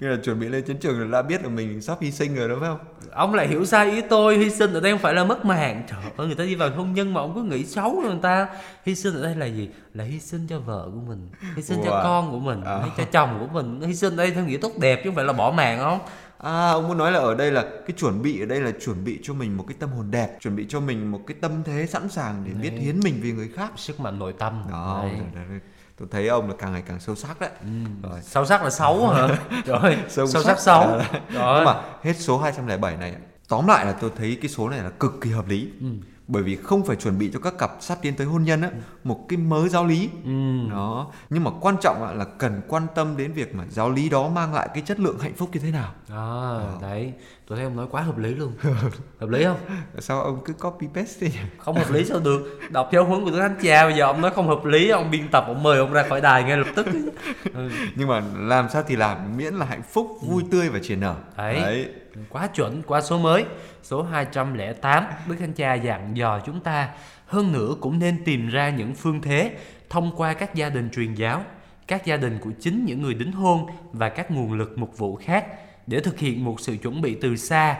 nghĩa là chuẩn bị lên chiến trường là đã biết là mình sắp hy sinh rồi đúng không Ông lại hiểu sai ý tôi Hy sinh ở đây không phải là mất mạng Trời ơi người ta đi vào hôn nhân mà ông cứ nghĩ xấu rồi người ta Hy sinh ở đây là gì? Là hy sinh cho vợ của mình Hy sinh cho Wow. con của mình À. Hay cho chồng của mình Hy sinh ở đây theo nghĩa tốt đẹp chứ không phải là bỏ mạng không à ông muốn nói là ở đây là cái chuẩn bị ở đây là chuẩn bị cho mình một cái tâm hồn đẹp chuẩn bị cho mình một cái tâm thế sẵn sàng để biết Đấy. hiến mình vì người khác. Sức mạnh nội tâm. Đó Đấy. đấy, đấy. tôi thấy ông là càng ngày càng sâu sắc đấy. Rồi. Sâu sắc là xấu hả? *laughs* Rồi Sâu sâu, sắc. xấu Rồi. Nhưng mà hết số 207 này tóm lại là tôi thấy cái số này là cực kỳ hợp lý. Ừ. bởi vì không phải chuẩn bị cho các cặp sắp tiến tới hôn nhân á một cái mớ giáo lý Ừ. đó nhưng mà quan trọng là cần quan tâm đến việc mà giáo lý đó mang lại cái chất lượng hạnh phúc như thế nào À, đấy, tôi thấy ông nói quá hợp lý luôn. *laughs* hợp lý không? sao ông cứ copy paste thế nhỉ Không hợp lý sao được? Đọc theo huấn của Đức Thánh Cha bây giờ ông nói không hợp lý, ông biên tập ông mời ông ra khỏi đài ngay lập tức. Ừ, *laughs* nhưng mà làm sao thì làm miễn là hạnh phúc vui tươi và triển nở Đấy quá chuẩn, quá số mới. Số 208, Đức Thánh Cha dặn dò chúng ta hơn nữa cũng nên tìm ra những phương thế thông qua các gia đình truyền giáo, các gia đình của chính những người đính hôn và các nguồn lực mục vụ khác để thực hiện một sự chuẩn bị từ xa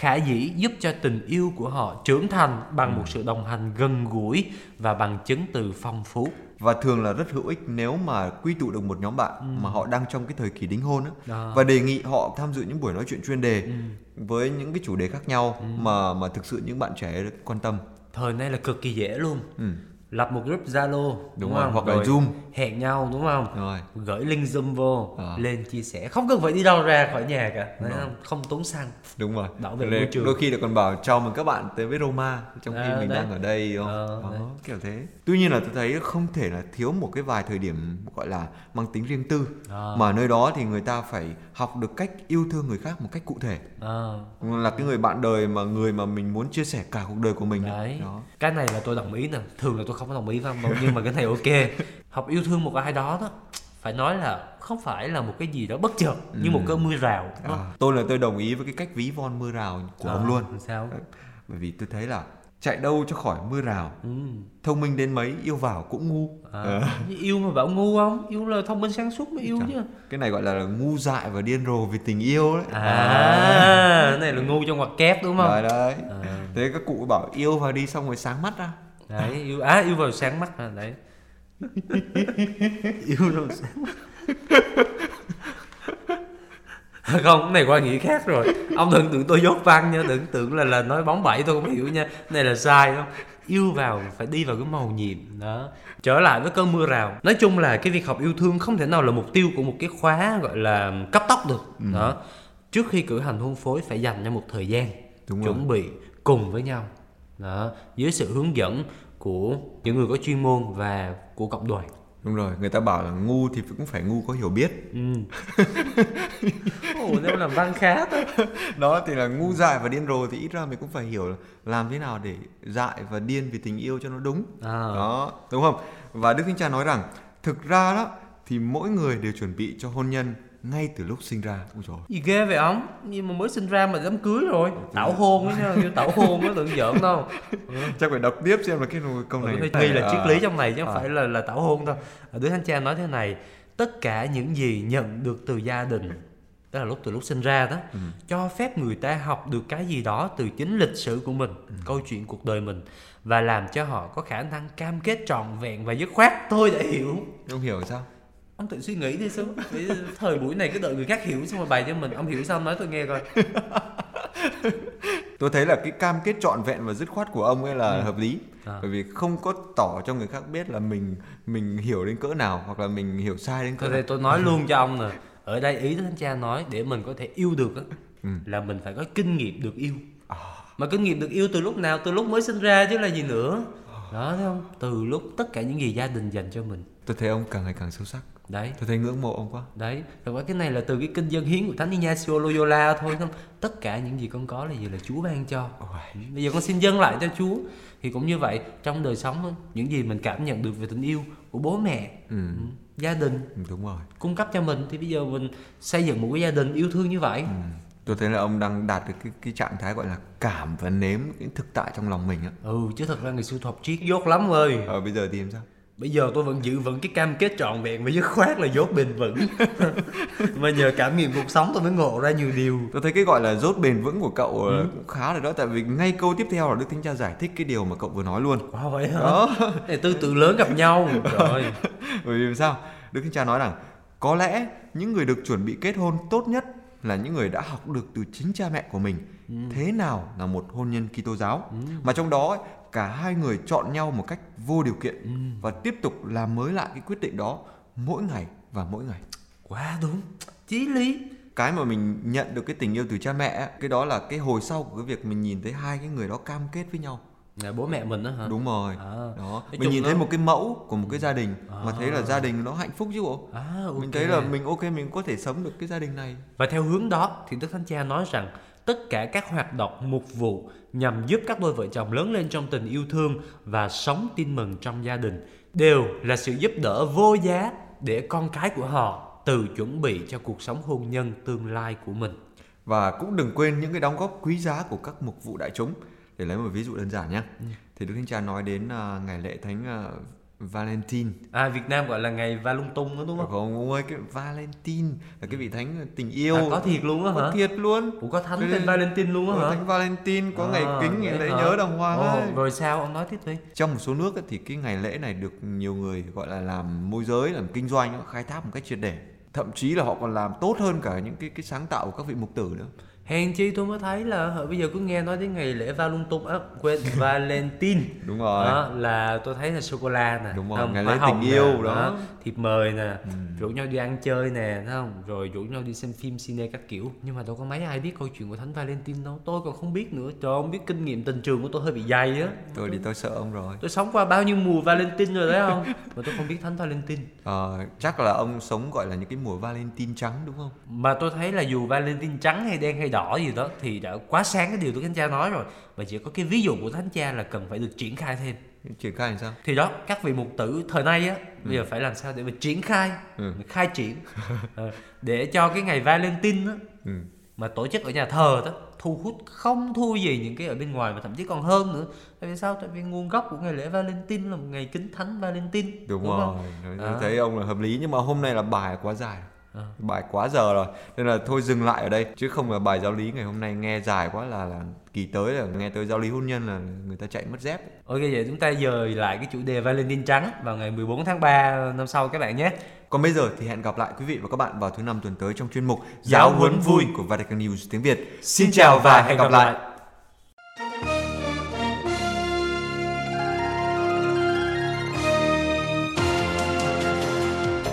khả dĩ giúp cho tình yêu của họ trưởng thành bằng một sự đồng hành gần gũi và bằng chứng từ phong phú và thường là rất hữu ích nếu mà quy tụ được một nhóm bạn mà họ đang trong cái thời kỳ đính hôn á. Và đề nghị họ tham dự những buổi nói chuyện chuyên đề với những cái chủ đề khác nhau mà mà thực sự những bạn trẻ quan tâm. Thời nay là cực kỳ dễ luôn. ừ. Lập một group Zalo đúng, rồi, không? hoặc là Zoom. hẹn nhau đúng không? rồi Gửi link Zoom vô, Ờ. lên chia sẻ, không cần phải đi đâu ra khỏi nhà cả, Đấy không? không tốn xăng. đúng rồi Bảo vệ Đôi- môi trường. đôi khi là còn bảo chào mừng các bạn tới với Roma trong khi À, mình đấy. đang ở đây đúng không? Ờ, Đó, kiểu thế tuy nhiên là tôi thấy không thể là thiếu một cái vài thời điểm gọi là mang tính riêng tư À. mà nơi đó thì người ta phải học được cách yêu thương người khác một cách cụ thể À, là cái người bạn đời mà người mà mình muốn chia sẻ cả cuộc đời của mình đấy. đó Cái này là tôi đồng ý nè, thường là tôi không có đồng ý đâu, nhưng mà cái này ok. *laughs* Học yêu thương một ai đó đó, phải nói là không phải là một cái gì đó bất chợt như một cơn mưa rào. à, tôi là tôi đồng ý với cái cách ví von mưa rào của À, ông luôn Sao? Bởi vì tôi thấy là chạy đâu cho khỏi mưa rào Ừ. thông minh đến mấy yêu vào cũng ngu À, Ờ. yêu mà bảo ngu không? Yêu là thông minh sáng suốt mới yêu chứ. cái này gọi là ngu dại và điên rồ vì tình yêu đấy À, cái này là ngu trong ngoặc kép đúng không? đấy đấy À. thế các cụ bảo yêu vào đi xong rồi sáng mắt ra đấy yêu á yêu vào sáng mắt à đấy *laughs* yêu vào sáng mắt *laughs* không cái này qua nghĩa khác rồi. Ông tưởng tôi dốt văn nha tưởng là là nói bóng bẩy tôi không hiểu nha. Cái này là sai không? Yêu vào phải đi vào cái màu nhiệm đó. Trở lại với cơn mưa rào. Nói chung là cái việc học yêu thương không thể nào là mục tiêu của một cái khóa gọi là cấp tốc được ừ. đó. Trước khi cử hành hôn phối phải dành cho một thời gian Đúng chuẩn rồi. bị cùng với nhau đó. Dưới sự hướng dẫn của những người có chuyên môn và của cộng đoàn. Đúng rồi người ta bảo là ngu thì cũng phải ngu có hiểu biết. Ừ. *laughs* ồ nếu làm văn khá đó *laughs* đó thì là ngu dại và điên rồ thì ít ra mình cũng phải hiểu là làm thế nào để dại và điên vì tình yêu cho nó đúng. À. đó đúng không? Và đức thánh cha nói rằng thực ra đó thì mỗi người đều chuẩn bị cho hôn nhân ngay từ lúc sinh ra. Ôi trời gì ghê vậy ông? Nhưng mà mới sinh ra mà đám cưới rồi. Tảo hôn ấy nha như tảo hôn nó đừng giỡn đâu. Ừ. *laughs* chắc phải đọc tiếp xem là cái câu này nghi là triết lý trong này chứ không à. phải là là tảo hôn đâu. Đứa thánh cha nói thế này tất cả những gì nhận được từ gia đình đó là lúc từ lúc sinh ra đó ừ. cho phép người ta học được cái gì đó từ chính lịch sử của mình ừ. câu chuyện cuộc đời mình và làm cho họ có khả năng cam kết trọn vẹn và dứt khoát tôi đã hiểu không hiểu sao ông tự suy nghĩ đi xuống thời buổi này cứ đợi người khác hiểu xong rồi bày cho mình ông hiểu sao ông nói tôi nghe coi *laughs* tôi thấy là cái cam kết trọn vẹn và dứt khoát của ông ấy là ừ. hợp lý à. bởi vì không có tỏ cho người khác biết là mình mình hiểu đến cỡ nào hoặc là mình hiểu sai đến cỡ nào. tôi nói luôn cho ông nè ở đây ý thánh cha nói để mình có thể yêu được á ừ. là mình phải có kinh nghiệm được yêu. À. mà kinh nghiệm được yêu từ lúc nào? Từ lúc mới sinh ra chứ là gì nữa. Đó thấy không? Từ lúc tất cả những gì gia đình dành cho mình. Tôi thấy ông càng ngày càng sâu sắc đấy. Tôi thấy ngưỡng mộ ông quá. Đấy. Thật ra cái này là từ cái kinh dân hiến của thánh Ignacio Loyola thôi không? Tất cả những gì con có là gì là Chúa ban cho. Ôi. bây giờ con xin dâng lại cho Chúa. Thì cũng như vậy trong đời sống những gì mình cảm nhận được về tình yêu của bố mẹ ừ. ừ gia đình ừ, đúng rồi. cung cấp cho mình thì bây giờ mình xây dựng một cái gia đình yêu thương như vậy. Ừ. tôi thấy là ông đang đạt được cái cái trạng thái gọi là cảm và nếm cái thực tại trong lòng mình á. Ừ chứ thật ra người sư thuật triết dốt lắm ơi. Ờ bây giờ thì làm sao bây giờ tôi vẫn giữ vững cái cam kết trọn vẹn và dứt khoát là dốt bền vững. *laughs* Mà nhờ cảm nghiệm cuộc sống tôi mới ngộ ra nhiều điều. Tôi thấy cái gọi là dốt bền vững của cậu ừ. cũng khá rồi đó tại vì ngay câu tiếp theo là đức thánh cha giải thích cái điều mà cậu vừa nói luôn. Wow, vậy hả? Đó. Để tư tưởng lớn gặp nhau. *laughs* Rồi bởi vì sao? Đức thánh cha nói rằng có lẽ những người được chuẩn bị kết hôn tốt nhất là những người đã học được từ chính cha mẹ của mình. Ừ. thế nào là một hôn nhân Kitô giáo? Ừ. mà trong đó cả hai người chọn nhau một cách vô điều kiện ừ. và tiếp tục làm mới lại cái quyết định đó mỗi ngày và mỗi ngày. Quá đúng. Chí lý. Cái mà mình nhận được cái tình yêu từ cha mẹ cái đó là cái hồi sau của cái việc mình nhìn thấy hai cái người đó cam kết với nhau. Là bố mẹ mình đó hả? Đúng rồi. À, đó. Mình nhìn thấy một cái mẫu của một cái gia đình à. mà thấy là gia đình nó hạnh phúc chứ bộ. À, okay. mình thấy là mình ok mình có thể sống được cái gia đình này. Và theo hướng đó thì đức thánh cha nói rằng tất cả các hoạt động mục vụ nhằm giúp các đôi vợ chồng lớn lên trong tình yêu thương và sống tin mừng trong gia đình đều là sự giúp đỡ vô giá để con cái của họ từ chuẩn bị cho cuộc sống hôn nhân tương lai của mình. Và cũng đừng quên những cái đóng góp quý giá của các mục vụ đại chúng. Để lấy một ví dụ đơn giản nhé. Ừ. Thì Đức Thánh Cha nói đến uh, ngày lễ Thánh uh, Valentine. À Việt Nam gọi là ngày Valentine đó đúng không? Không, ông ơi cái Valentine là cái vị thánh tình yêu. À, có thiệt luôn á hả? Có thiệt luôn. Ủa có thánh tên Valentine luôn á hả? Thánh Valentine có à, ngày kính ngày lễ nhớ đồng hoàng Ồ, ấy. Rồi sao ông nói tiếp đi. Trong một số nước thì cái ngày lễ này được nhiều người gọi là làm môi giới, làm kinh doanh, khai thác một cách triệt để. Thậm chí là họ còn làm tốt hơn cả những cái cái sáng tạo của các vị mục tử nữa hèn chi tôi mới thấy là bây giờ cứ nghe nói đến ngày lễ Valentine á quên *laughs* Valentine. Đúng rồi. Đó, là tôi thấy là sô cô la nè đúng rồi không? ngày lễ tình yêu nè, đó. đó. thiệp mời nè ừ. rủ nhau đi ăn chơi nè thấy không? Rồi rủ nhau đi xem phim cine các kiểu. Nhưng mà đâu có mấy ai biết câu chuyện của thánh Valentine đâu. Tôi còn không biết nữa. Trời không biết kinh nghiệm tình trường của tôi hơi bị dày á. Tôi đi tôi sợ ông rồi. Tôi sống qua bao nhiêu mùa Valentine rồi đấy không? *laughs* Mà tôi không biết thánh Valentine. Ờ chắc là ông sống gọi là những cái mùa Valentine trắng đúng không? Mà tôi thấy là dù Valentine trắng hay đen hay đỏ đỏ gì đó thì đã quá sáng cái điều tôi thánh cha nói rồi và chỉ có cái ví dụ của thánh cha là cần phải được triển khai thêm triển khai làm sao thì đó các vị mục tử thời nay á bây giờ ừ. phải làm sao để mà triển khai ừ. khai triển *laughs* ờ, để cho cái ngày Valentine á ừ. mà tổ chức ở nhà thờ đó thu hút không thua gì những cái ở bên ngoài mà thậm chí còn hơn nữa tại vì sao tại vì nguồn gốc của ngày lễ Valentine là một ngày kính thánh Valentine đúng, đúng rồi không? À. thấy ông là hợp lý nhưng mà hôm nay là bài quá dài à. bài quá giờ rồi nên là thôi dừng lại ở đây chứ không là bài giáo lý ngày hôm nay nghe dài quá là là kỳ tới là nghe tới giáo lý hôn nhân là người ta chạy mất dép ok vậy chúng ta dời lại cái chủ đề Valentine trắng vào ngày 14 tháng 3 năm sau các bạn nhé còn bây giờ thì hẹn gặp lại quý vị và các bạn vào thứ năm tuần tới trong chuyên mục Giáo huấn vui của Vatican News tiếng Việt. Xin chào và hẹn gặp lại.